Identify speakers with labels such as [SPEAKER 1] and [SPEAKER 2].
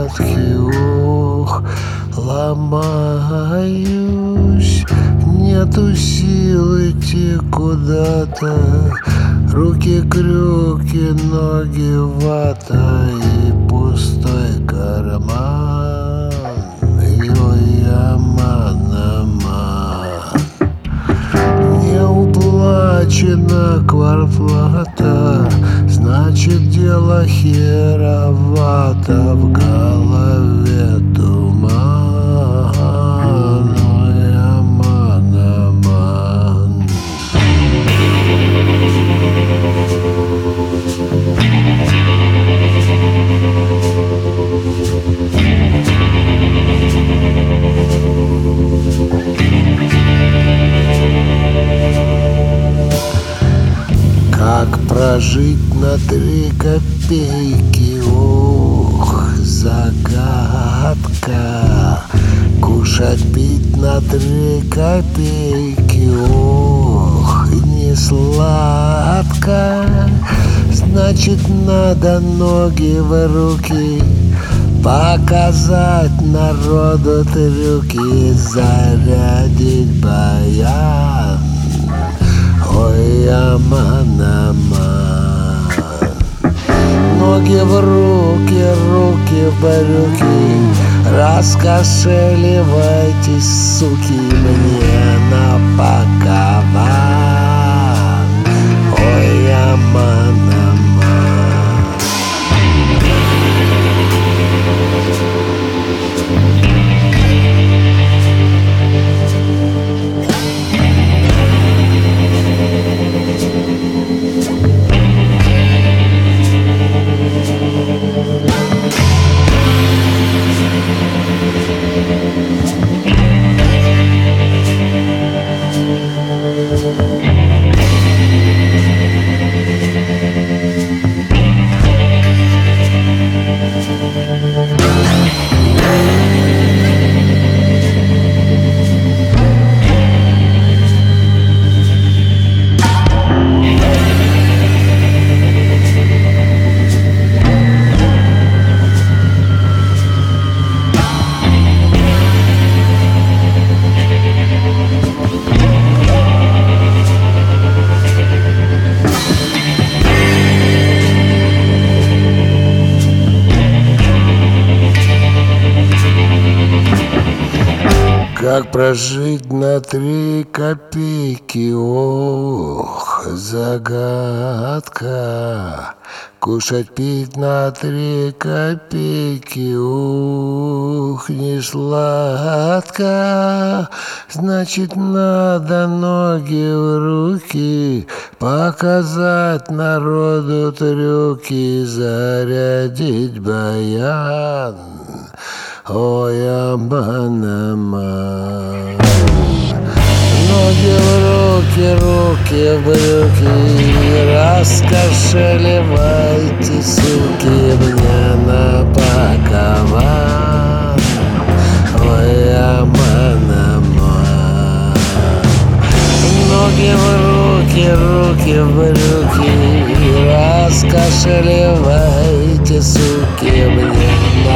[SPEAKER 1] ветки, ох, ломаюсь. Нету сил идти куда-то. Руки крюки, ноги вата и пустой карман. Йо-яманаман Не уплачена квартплата Значит дело херовато В голове. Туман Ой-яман-аман Как прожить на три копейки? Ох, загадка. Кушать, пить на три копейки. Ох, не сладко. Значит, надо ноги в руки Показать народу трюки Зарядить баян В руки, руки в брюки Раскошеливайтесь, суки, мне на пакован Как прожить на три копейки? Ох, загадка. Кушать, пить на три копейки? Ух, не сладко. Значит, надо ноги в руки Показать народу трюки Зарядить баян Ой, аман Ноги в руки, руки в брюки Раскошеливайте, суки, мне на пакован Ой, аман Ноги в руки, руки в брюки Раскошеливайте, суки, мне на пакован